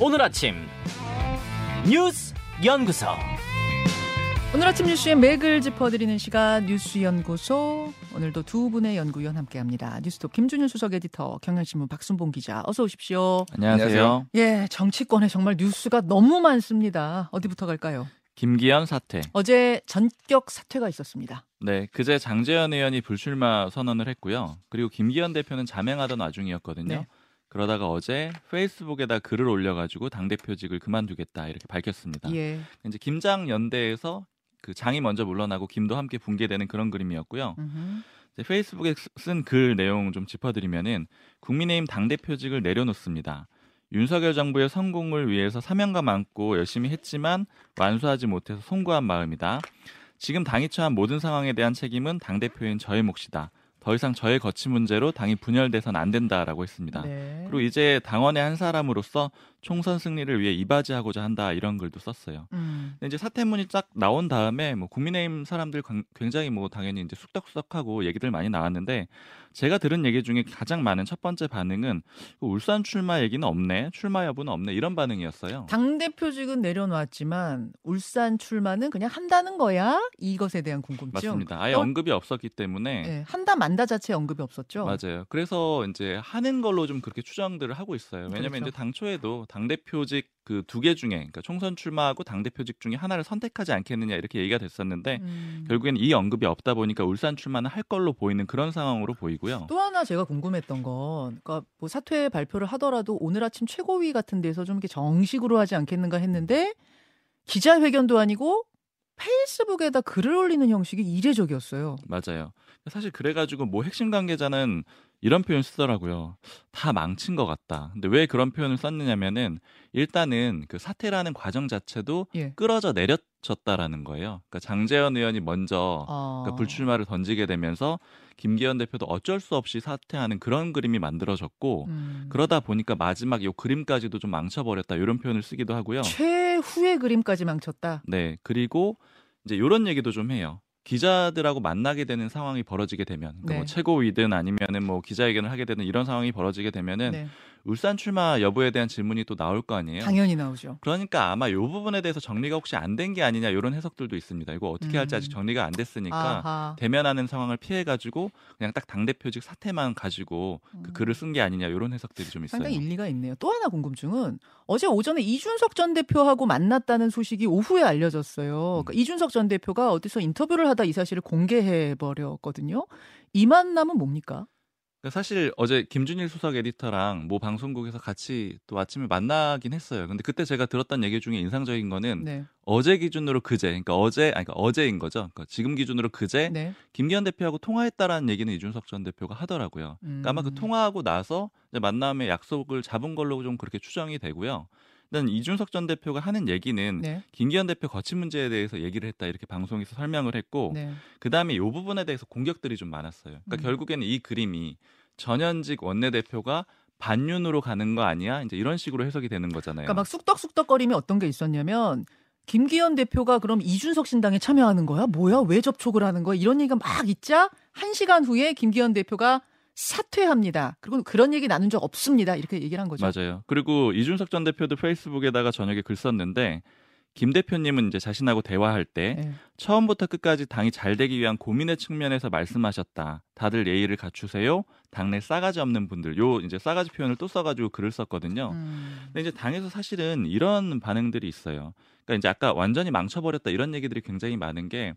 오늘 아침 뉴스 연구소 오늘 아침 뉴스의 맥을 짚어드리는 시간 뉴스 연구소 오늘도 두 분의 연구위원 함께합니다. 뉴스톱 김준일 수석 에디터, 경향신문 박순봉 기자, 어서 오십시오. 안녕하세요. 예, 정치권에 정말 뉴스가 너무 많습니다. 어디부터 갈까요? 김기현 사퇴. 어제 전격 사퇴가 있었습니다. 네, 그제 장재현 의원이 불출마 선언을 했고요. 그리고 김기현 대표는 자맹하던 와중이었거든요. 네. 그러다가 어제 페이스북에다 글을 올려가지고 당 대표직을 그만두겠다 이렇게 밝혔습니다. 예. 이제 김장 연대에서 그 장이 먼저 물러나고 김도 함께 붕괴되는 그런 그림이었고요. 음흠. 페이스북에 쓴 글 내용 좀 짚어드리면은 국민의힘 당 대표직을 내려놓습니다. 윤석열 정부의 성공을 위해서 사명감 안고 열심히 했지만 완수하지 못해서 송구한 마음이다. 지금 당이 처한 모든 상황에 대한 책임은 당 대표인 저의 몫이다. 더 이상 저의 거취 문제로 당이 분열돼선 안 된다라고 했습니다. 네. 그리고 이제 당원의 한 사람으로서 총선 승리를 위해 이바지하고자 한다 이런 글도 썼어요. 음. 근데 이제 사퇴문이 딱 나온 다음에 뭐 국민의힘 사람들 광- 굉장히 뭐 당연히 이제 쑥덕쑥덕하고 얘기들 많이 나왔는데 제가 들은 얘기 중에 가장 많은 첫 번째 반응은 그 울산 출마 얘기는 없네, 출마 여부는 없네 이런 반응이었어요. 당 대표직은 내려놨지만 울산 출마는 그냥 한다는 거야? 이것에 대한 궁금증. 맞습니다. 아예 어, 언급이 없었기 때문에 예, 한다 만다 자체 언급이 없었죠. 맞아요. 그래서 이제 하는 걸로 좀 그렇게 추정들을 하고 있어요. 왜냐면 그렇죠. 이제 당초에도 당 대표직 그 두 개 중에 그러니까 총선 출마하고 당 대표직 중에 하나를 선택하지 않겠느냐 이렇게 얘기가 됐었는데 음. 결국엔 이 언급이 없다 보니까 울산 출마는 할 걸로 보이는 그런 상황으로 보이고요. 또 하나 제가 궁금했던 건, 그러니까 뭐 사퇴 발표를 하더라도 오늘 아침 최고위 같은 데서 좀 이렇게 정식으로 하지 않겠는가 했는데 기자회견도 아니고 페이스북에다 글을 올리는 형식이 이례적이었어요. 맞아요. 사실 그래가지고 뭐 핵심 관계자는 이런 표현 쓰더라고요. 다 망친 것 같다. 근데 왜 그런 표현을 썼느냐면은 일단은 그 사퇴라는 과정 자체도 예. 끌어져 내려졌다라는 거예요. 그러니까 장재현 의원이 먼저 아. 그러니까 불출마를 던지게 되면서 김기현 대표도 어쩔 수 없이 사퇴하는 그런 그림이 만들어졌고 음. 그러다 보니까 마지막 요 그림까지도 좀 망쳐버렸다 이런 표현을 쓰기도 하고요. 최후의 그림까지 망쳤다. 네 그리고 이제 이런 얘기도 좀 해요. 기자들하고 만나게 되는 상황이 벌어지게 되면 그러니까 네. 뭐 최고위든 아니면은 뭐 기자회견을 하게 되는 이런 상황이 벌어지게 되면은 네. 울산 출마 여부에 대한 질문이 또 나올 거 아니에요. 당연히 나오죠. 그러니까 아마 이 부분에 대해서 정리가 혹시 안 된 게 아니냐 이런 해석들도 있습니다. 이거 어떻게 할지 아직 음. 정리가 안 됐으니까 아하. 대면하는 상황을 피해 가지고 그냥 딱 당 대표직 사태만 가지고 그 음. 글을 쓴 게 아니냐 이런 해석들이 좀 있어요. 상당히 일리가 있네요. 또 하나 궁금증은 어제 오전에 이준석 전 대표하고 만났다는 소식이 오후에 알려졌어요. 음. 그러니까 이준석 전 대표가 어디서 인터뷰를 하다 이 사실을 공개해 버렸거든요. 이 만남은 뭡니까? 그러니까 사실 어제 김준일 수석 에디터랑 모 방송국에서 같이 또 아침에 만나긴 했어요. 근데 그때 제가 들었던 얘기 중에 인상적인 거는 네. 어제 기준으로 그제, 그러니까 어제, 아니 그러니까 어제인 거죠. 그러니까 지금 기준으로 그제 네. 김기현 대표하고 통화했다라는 얘기는 이준석 전 대표가 하더라고요. 그러니까 아마 그 음. 통화하고 나서 이제 만남의 약속을 잡은 걸로 좀 그렇게 추정이 되고요. 일단 이준석 전 대표가 하는 얘기는 네. 김기현 대표 거취 문제에 대해서 얘기를 했다 이렇게 방송에서 설명을 했고 네. 그 다음에 이 부분에 대해서 공격들이 좀 많았어요. 그러니까 음. 결국에는 이 그림이 전현직 원내대표가 반윤으로 가는 거 아니야? 이제 이런 식으로 해석이 되는 거잖아요. 그러니까 막 쑥덕쑥덕거림이 어떤 게 있었냐면 김기현 대표가 그럼 이준석 신당에 참여하는 거야? 뭐야? 왜 접촉을 하는 거야? 이런 얘기가 막 있자 한 시간 후에 김기현 대표가 사퇴합니다. 그리고 그런 얘기 나눈 적 없습니다. 이렇게 얘기를 한 거죠. 맞아요. 그리고 이준석 전 대표도 페이스북에다가 저녁에 글 썼는데 김 대표님은 이제 자신하고 대화할 때 네. 처음부터 끝까지 당이 잘 되기 위한 고민의 측면에서 말씀하셨다. 다들 예의를 갖추세요. 당내 싸가지 없는 분들. 요 이제 싸가지 표현을 또 써가지고 글을 썼거든요. 음. 근데 이제 당에서 사실은 이런 반응들이 있어요. 그러니까 이제 아까 완전히 망쳐버렸다 이런 얘기들이 굉장히 많은 게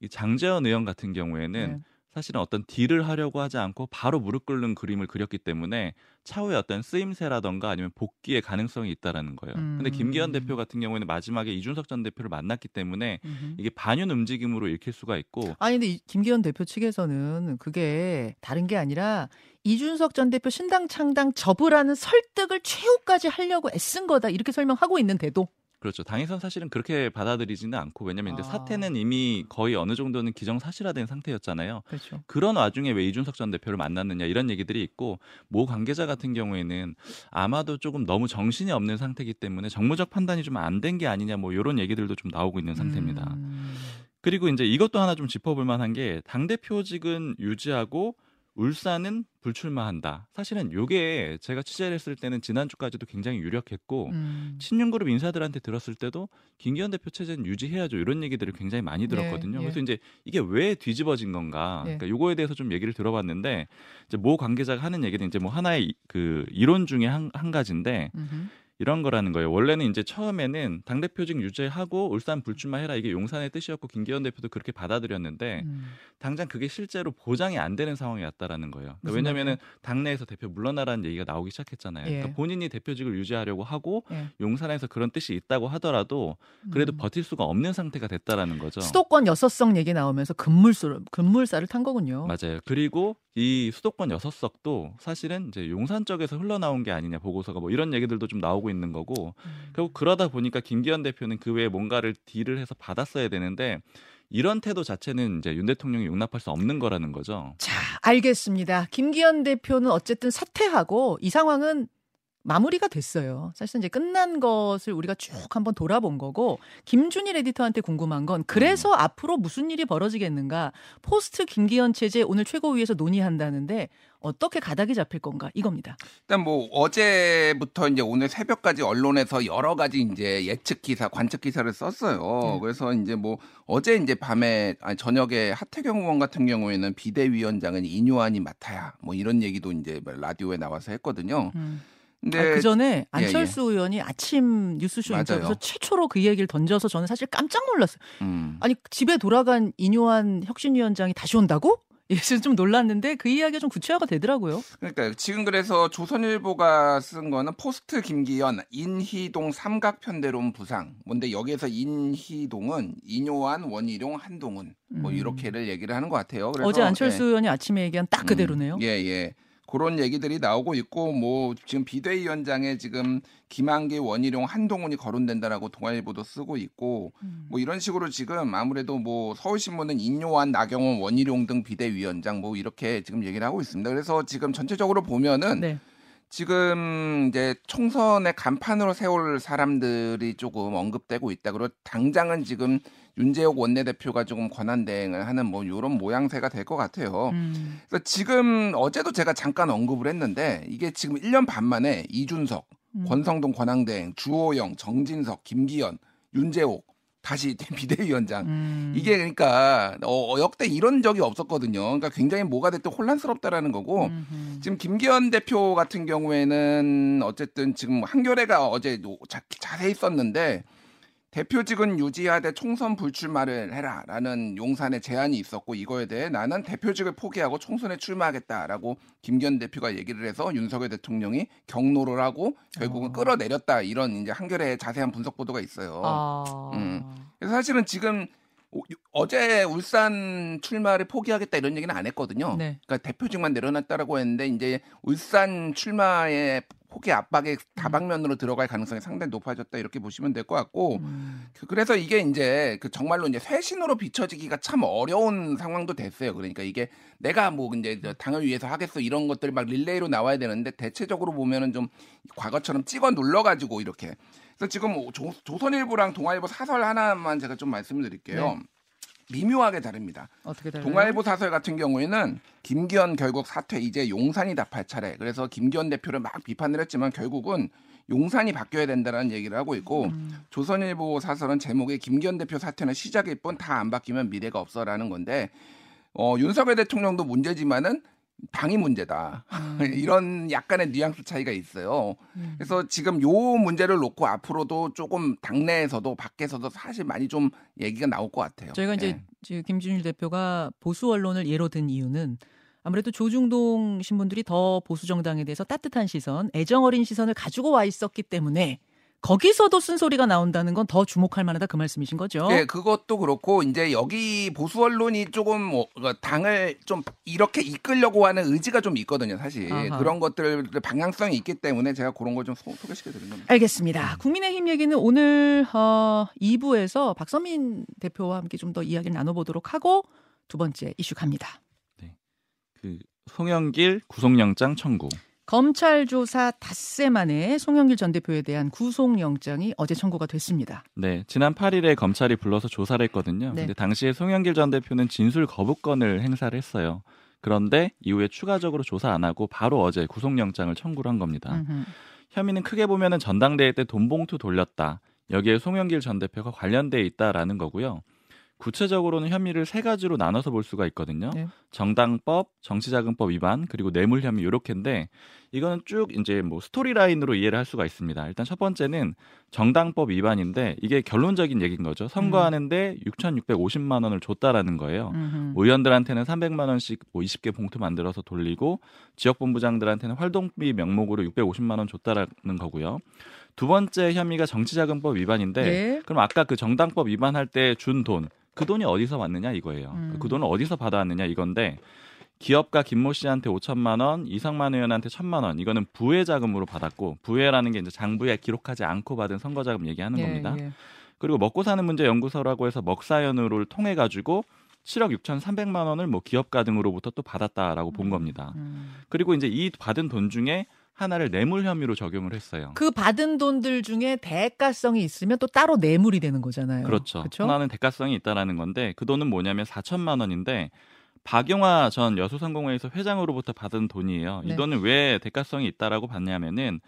이 장재현 의원 같은 경우에는 네. 사실은 어떤 딜을 하려고 하지 않고 바로 무릎 꿇는 그림을 그렸기 때문에 차후에 어떤 쓰임새라던가 아니면 복귀의 가능성이 있다라는 거예요. 근데 음. 김기현 대표 같은 경우에는 마지막에 이준석 전 대표를 만났기 때문에 음흠. 이게 반윤 움직임으로 읽힐 수가 있고 아니 근데 이- 김기현 대표 측에서는 그게 다른 게 아니라 이준석 전 대표 신당 창당 접으라는 설득을 최후까지 하려고 애쓴 거다 이렇게 설명하고 있는데도 그렇죠. 당에선 사실은 그렇게 받아들이지는 않고 왜냐면 이제 아. 사태는 이미 거의 어느 정도는 기정사실화된 상태였잖아요. 그렇죠. 그런 와중에 왜 이준석 전 대표를 만났느냐 이런 얘기들이 있고 모 관계자 같은 경우에는 아마도 조금 너무 정신이 없는 상태이기 때문에 정무적 판단이 좀 안 된 게 아니냐 뭐 이런 얘기들도 좀 나오고 있는 상태입니다. 음. 그리고 이제 이것도 하나 좀 짚어볼 만한 게 당 대표직은 유지하고 울산은 불출마한다. 사실은 요게 제가 취재를 했을 때는 지난주까지도 굉장히 유력했고 음. 친윤그룹 인사들한테 들었을 때도 김기현 대표 체제는 유지해야죠 이런 얘기들을 굉장히 많이 들었거든요. 예, 예. 그래서 이제 이게 왜 뒤집어진 건가? 예. 그러니까 요거에 대해서 좀 얘기를 들어봤는데 이제 모 관계자가 하는 얘기는 이제 뭐 하나의 이- 그 이론 중에 한, 한 가지인데 음흠. 이런 거라는 거예요. 원래는 이제 처음에는 당 대표직 유지하고 울산 불출마 해라 이게 용산의 뜻이었고 김기현 대표도 그렇게 받아들였는데 음. 당장 그게 실제로 보장이 안 되는 상황이 왔다라는 거예요. 그러니까 왜냐하면은 당내에서 대표 물러나라는 얘기가 나오기 시작했잖아요. 예. 그러니까 본인이 대표직을 유지하려고 하고 예. 용산에서 그런 뜻이 있다고 하더라도 그래도 음. 버틸 수가 없는 상태가 됐다라는 거죠. 수도권 여섯석 얘기 나오면서 급물수 급물살을 탄 거군요. 맞아요. 그리고 이 수도권 여섯 석도 사실은 이제 용산 쪽에서 흘러나온 게 아니냐 보고서가 뭐 이런 얘기들도 좀 나오고 있는 거고 음. 결국 그러다 보니까 김기현 대표는 그 외에 뭔가를 딜을 해서 받았어야 되는데 이런 태도 자체는 이제 윤 대통령이 용납할 수 없는 거라는 거죠. 자, 알겠습니다. 김기현 대표는 어쨌든 사퇴하고 이 상황은 마무리가 됐어요. 사실 이제 끝난 것을 우리가 쭉 한번 돌아본 거고 김준일 에디터한테 궁금한 건 그래서 앞으로 무슨 일이 벌어지겠는가? 포스트 김기현 체제 오늘 최고위에서 논의한다는데 어떻게 가닥이 잡힐 건가? 이겁니다. 일단 뭐 어제부터 이제 오늘 새벽까지 언론에서 여러 가지 이제 예측 기사, 관측 기사를 썼어요. 네. 그래서 이제 뭐 어제 이제 밤에 아니 저녁에 하태경 의원 같은 경우에는 비대위원장은 인요한이 맡아야 뭐 이런 얘기도 이제 라디오에 나와서 했거든요. 음. 아, 그 전에 예, 예. 안철수 의원이 아침 뉴스쇼 맞아요. 인터뷰에서 최초로 그 얘기를 던져서 저는 사실 깜짝 놀랐어요. 음. 아니 집에 돌아간 인요한 혁신위원장이 다시 온다고? 예전 좀 놀랐는데 그 이야기가 좀 구체화가 되더라고요. 그러니까 지금 그래서 조선일보가 쓴 거는 포스트 김기현 인희동 삼각편대론 부상. 뭔데 여기에서 인희동은 인요한 원희룡 한동훈 뭐 음. 이렇게를 얘기를 하는 것 같아요. 그래서 어제 안철수 예. 의원이 아침에 얘기한 딱 그대로네요. 음, 예, 예. 그런 얘기들이 나오고 있고 뭐 지금 비대위원장에 지금 김한기, 원희룡, 한동훈이 거론된다라고 동아일보도 쓰고 있고 음. 뭐 이런 식으로 지금 아무래도 뭐 서울신문은 인요한, 나경원, 원희룡 등 비대위원장 뭐 이렇게 지금 얘기를 하고 있습니다. 그래서 지금 전체적으로 보면은 네. 지금 이제 총선의 간판으로 세울 사람들이 조금 언급되고 있다. 그리고 당장은 지금 윤재옥 원내대표가 조금 권한 대행을 하는 뭐 이런 모양새가 될 것 같아요. 음. 그래서 지금 어제도 제가 잠깐 언급을 했는데 이게 지금 1년 반 만에 이준석, 음. 권성동 권한대행, 주호영, 정진석, 김기현, 윤재옥 다시 비대위원장. 음. 이게 그러니까 어, 역대 이런 적이 없었거든요. 그러니까 굉장히 뭐가 됐든 혼란스럽다라는 거고 음흠. 지금 김기현 대표 같은 경우에는 어쨌든 지금 한겨레가 어제 자, 자세히 썼는데 대표직은 유지하되 총선 불출마를 해라라는 용산의 제안이 있었고 이거에 대해 나는 대표직을 포기하고 총선에 출마하겠다라고 김기현 대표가 얘기를 해서 윤석열 대통령이 경로를 하고 결국은 어. 끌어내렸다 이런 이제 한겨레의 자세한 분석 보도가 있어요. 아. 음. 그래서 사실은 지금 오- 어제 울산 출마를 포기하겠다 이런 얘기는 안 했거든요. 네. 그러니까 대표직만 내려놨다라고 했는데 이제 울산 출마의 포기 압박에 다방면으로 들어갈 가능성이 상당히 높아졌다 이렇게 보시면 될 것 같고 음. 그- 그래서 이게 이제 그 정말로 이제 쇄신으로 비춰지기가 참 어려운 상황도 됐어요. 그러니까 이게 내가 뭐 이제 저 당을 위해서 하겠어 이런 것들이 막 릴레이로 나와야 되는데 대체적으로 보면은 좀 과거처럼 찍어 눌러 가지고 이렇게 그래서 지금 조, 조선일보랑 동아일보 사설 하나만 제가 좀 말씀을 드릴게요. 네. 미묘하게 다릅니다. 어떻게 달라요? 동아일보 사설 같은 경우에는 김기현 결국 사퇴 이제 용산이 답할 차례. 그래서 김기현 대표를 막 비판을 했지만 결국은 용산이 바뀌어야 된다는 얘기를 하고 있고 음. 조선일보 사설은 제목에 김기현 대표 사퇴는 시작일 뿐 다 안 바뀌면 미래가 없어라는 건데 어, 윤석열 대통령도 문제지만은 당이 문제다. 이런 약간의 뉘앙스 차이가 있어요. 음. 그래서 지금 요 문제를 놓고 앞으로도 조금 당내에서도 밖에서도 사실 많이 좀 얘기가 나올 것 같아요. 저희가 이제 예. 지금 김준일 대표가 보수 언론을 예로 든 이유는 아무래도 조중동 신분들이 더 보수 정당에 대해서 따뜻한 시선, 애정 어린 시선을 가지고 와 있었기 때문에 거기서도 쓴소리가 나온다는 건 더 주목할 만하다 그 말씀이신 거죠? 예, 그것도 그렇고 이제 여기 보수 언론이 조금 뭐 당을 좀 이렇게 이끌려고 하는 의지가 좀 있거든요, 사실 아하. 그런 것들 방향성이 있기 때문에 제가 그런 걸 좀 소개시켜 드린 겁니다. 알겠습니다. 국민의힘 얘기는 오늘 어, 2부에서 박선민 대표와 함께 좀 더 이야기를 나눠 보도록 하고 두 번째 이슈 갑니다. 그 송영길 구속영장 청구. 검찰 조사 닷새 만에 송영길 전 대표에 대한 구속영장이 어제 청구가 됐습니다. 네, 지난 8일에 검찰이 불러서 조사를 했거든요. 네. 근데 당시에 송영길 전 대표는 진술 거부권을 행사를 했어요. 그런데 이후에 추가적으로 조사 안 하고 바로 어제 구속영장을 청구를 한 겁니다. 음흠. 혐의는 크게 보면은 전당대회 때 돈봉투 돌렸다. 여기에 송영길 전 대표가 관련돼 있다라는 거고요. 구체적으로는 혐의를 세 가지로 나눠서 볼 수가 있거든요. 네. 정당법, 정치자금법 위반, 그리고 뇌물 혐의 요렇게인데 이거는 쭉 이제 뭐 스토리 라인으로 이해를 할 수가 있습니다. 일단 첫 번째는 정당법 위반인데 이게 결론적인 얘기인 거죠. 선거하는데 6,650만 원을 줬다라는 거예요. 음흠. 의원들한테는 300만 원씩 뭐 20개 봉투 만들어서 돌리고 지역 본부장들한테는 활동비 명목으로 650만 원 줬다라는 거고요. 두 번째 혐의가 정치자금법 위반인데 예. 그럼 아까 그 정당법 위반할 때 준 돈, 그 돈이 어디서 왔느냐 이거예요. 음. 그 돈을 어디서 받아왔느냐 이건데 기업가 김모 씨한테 5천만 원, 이상만 의원한테 1천만 원. 이거는 부회 자금으로 받았고 부회라는 게 이제 장부에 기록하지 않고 받은 선거 자금 얘기하는 예, 겁니다. 예. 그리고 먹고 사는 문제 연구소라고 해서 먹사연으로 통해 가지고 7억 6,300만 원을 뭐 기업가 등으로부터 또 받았다라고 본 겁니다. 음. 그리고 이제 이 받은 돈 중에 하나를 뇌물 혐의로 적용을 했어요. 그 받은 돈들 중에 대가성이 있으면 또 따로 뇌물이 되는 거잖아요. 그렇죠. 그렇죠? 하나는 대가성이 있다라는 건데 그 돈은 뭐냐면 4천만 원인데 박용화 전 여수상공회에서 회장으로부터 받은 돈이에요. 네. 이 돈을 왜 대가성이 있다라고 봤냐면은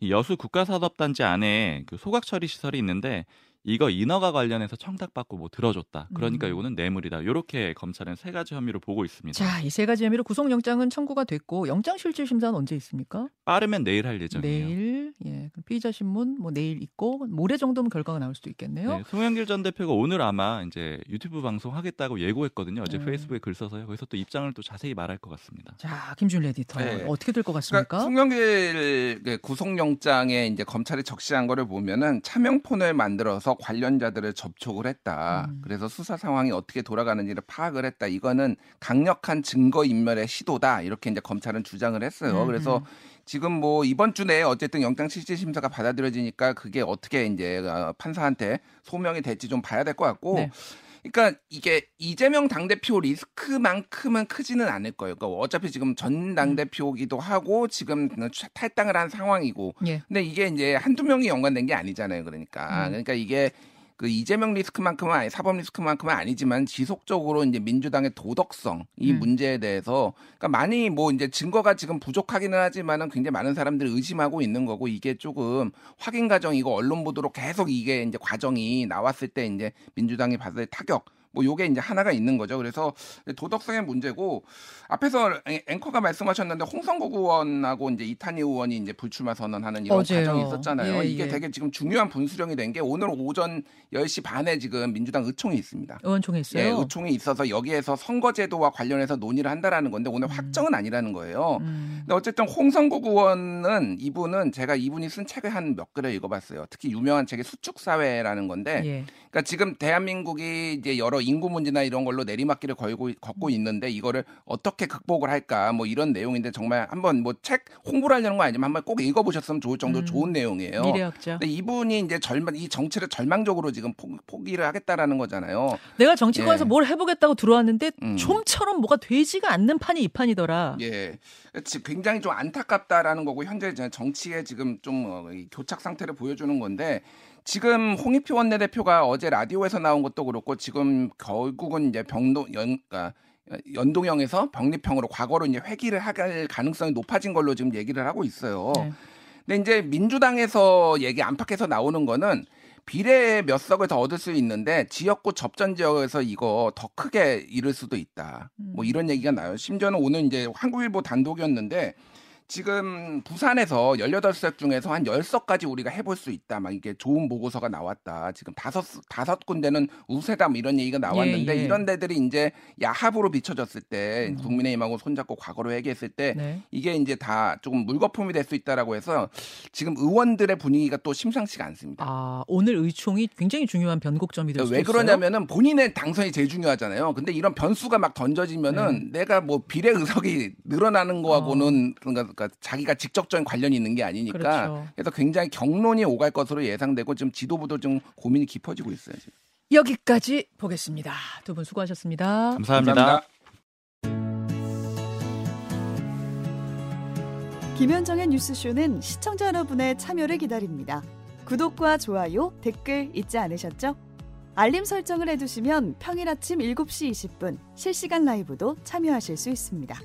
이 여수 국가사업단지 안에 그 소각 처리 시설이 있는데 이거 인허가 관련해서 청탁받고 뭐 들어줬다. 그러니까 음. 이거는 뇌물이다. 이렇게 검찰은 세 가지 혐의로 보고 있습니다. 자, 이 세 가지 혐의로 구속영장은 청구가 됐고 영장 실질 심사는 언제 있습니까? 빠르면 내일 할 예정이에요. 내일. 예. 그럼 피의자 신문 뭐 내일 있고 모레 정도면 결과가 나올 수도 있겠네요. 네, 송영길 전 대표가 오늘 아마 이제 유튜브 방송 하겠다고 예고했거든요. 어제 음. 페이스북에 글 써서요. 거기서 또 입장을 또 자세히 말할 것 같습니다. 자, 김준 에디터 네. 어떻게 될 것 같습니까? 그러니까 송영길 그 구속영장에 이제 검찰이 적시한 거를 보면은 차명폰을 만들어서 관련자들을 접촉을 했다. 음. 그래서 수사 상황이 어떻게 돌아가는지를 파악을 했다. 이거는 강력한 증거 인멸의 시도다. 이렇게 이제 검찰은 주장을 했어요. 음, 그래서 음. 지금 뭐 이번 주 내에 어쨌든 영장 실질 심사가 받아들여지니까 그게 어떻게 이제 어, 판사한테 소명이 될지 좀 봐야 될 것 같고. 네. 그러니까 이게 이재명 당대표 리스크만큼은 크지는 않을 거예요. 그러니까 어차피 지금 전 당대표기도 하고 지금 탈당을 한 상황이고. 예. 근데 이게 이제 한두 명이 연관된 게 아니잖아요. 그러니까. 음. 그러니까 이게 그 이재명 리스크만큼은 아니, 사법 리스크만큼은 아니지만 지속적으로 이제 민주당의 도덕성 이 음. 문제에 대해서 그러니까 많이 뭐 이제 증거가 지금 부족하기는 하지만은 굉장히 많은 사람들이 의심하고 있는 거고 이게 조금 확인 과정이고 언론 보도로 계속 이게 이제 과정이 나왔을 때 이제 민주당이 받을 타격 뭐 요게 이제 하나가 있는 거죠. 그래서 도덕성의 문제고 앞에서 앵- 앵커가 말씀하셨는데 홍성국 의원하고 이제 이탄희 의원이 이제 불출마 선언하는 이런 어제요. 과정이 있었잖아요. 예, 이게 예. 되게 지금 중요한 분수령이 된 게 오늘 오전 10시 반에 지금 민주당 의총이 있습니다. 의원총회 있어요. 예, 의총이 있어서 여기에서 선거제도와 관련해서 논의를 한다라는 건데 오늘 확정은 아니라는 거예요. 음. 근데 어쨌든 홍성국 의원은 이분은 제가 이분이 쓴 책을 한 몇 글을 읽어봤어요. 특히 유명한 책이 수축사회라는 건데 예. 그러니까 지금 대한민국이 이제 여러 인구 문제나 이런 걸로 내리막길을 걸고 걷고 음. 있는데 이거를 어떻게 극복을 할까 뭐 이런 내용인데 정말 한번 뭐 책 홍보를 하려는 건 아니지만 한번 꼭 읽어보셨으면 좋을 정도 음. 좋은 내용이에요. 미래학자. 근데 이분이 이제 절망 이 정치를 절망적으로 지금 포, 포기를 하겠다라는 거잖아요. 내가 정치권에서 예. 뭘 해보겠다고 들어왔는데 음. 좀처럼 뭐가 되지가 않는 판이 이 판이더라. 예, 지- 굉장히 좀 안타깝다라는 거고 현재 정치에 지금 좀 어, 이 교착 상태를 보여주는 건데 지금 홍익표 원내대표가 어제 라디오에서 나온 것도 그렇고 지금 결국은 이제 병동 연 그러니까 연동형에서 병립형으로 과거로 이제 회귀를 할 가능성이 높아진 걸로 지금 얘기를 하고 있어요. 네. 근데 이제 민주당에서 얘기 안팎에서 나오는 거는 비례 몇 석을 더 얻을 수 있는데 지역구 접전 지역에서 이거 더 크게 잃을 수도 있다. 뭐 음. 이런 얘기가 나요. 심지어는 오늘 이제 한국일보 단독이었는데 지금 부산에서 18석 중에서 한 10석까지 우리가 해볼 수 있다. 막 이게 좋은 보고서가 나왔다. 지금 다섯, 다섯 군데는 우세다. 뭐 이런 얘기가 나왔는데 예, 예. 이런 데들이 이제 야합으로 비춰졌을 때 음. 국민의힘하고 손잡고 과거로 얘기했을 때 네. 이게 이제 다 조금 물거품이 될 수 있다라고 해서 지금 의원들의 분위기가 또 심상치가 않습니다. 아 오늘 의총이 굉장히 중요한 변곡점이 될왜 있어요. 그러냐면은 본인의 당선이 제일 중요하잖아요. 근데 이런 변수가 막 던져지면은 내가 뭐 비례 의석이 늘어나는 거하고는 그러니까 자기가 직접적인 관련이 있는 게 아니니까 그렇죠. 그래서 굉장히 경론이 오갈 것으로 예상되고 지금 지도부도 좀 고민이 깊어지고 있어요. 지금. 여기까지 보겠습니다. 두 분 수고하셨습니다. 감사합니다. 김현정의 뉴스쇼는 시청자 여러분의 참여를 기다립니다. 구독과 좋아요, 댓글 잊지 않으셨죠? 알림 설정을 해두시면 평일 아침 7시 20분 실시간 라이브도 참여하실 수 있습니다.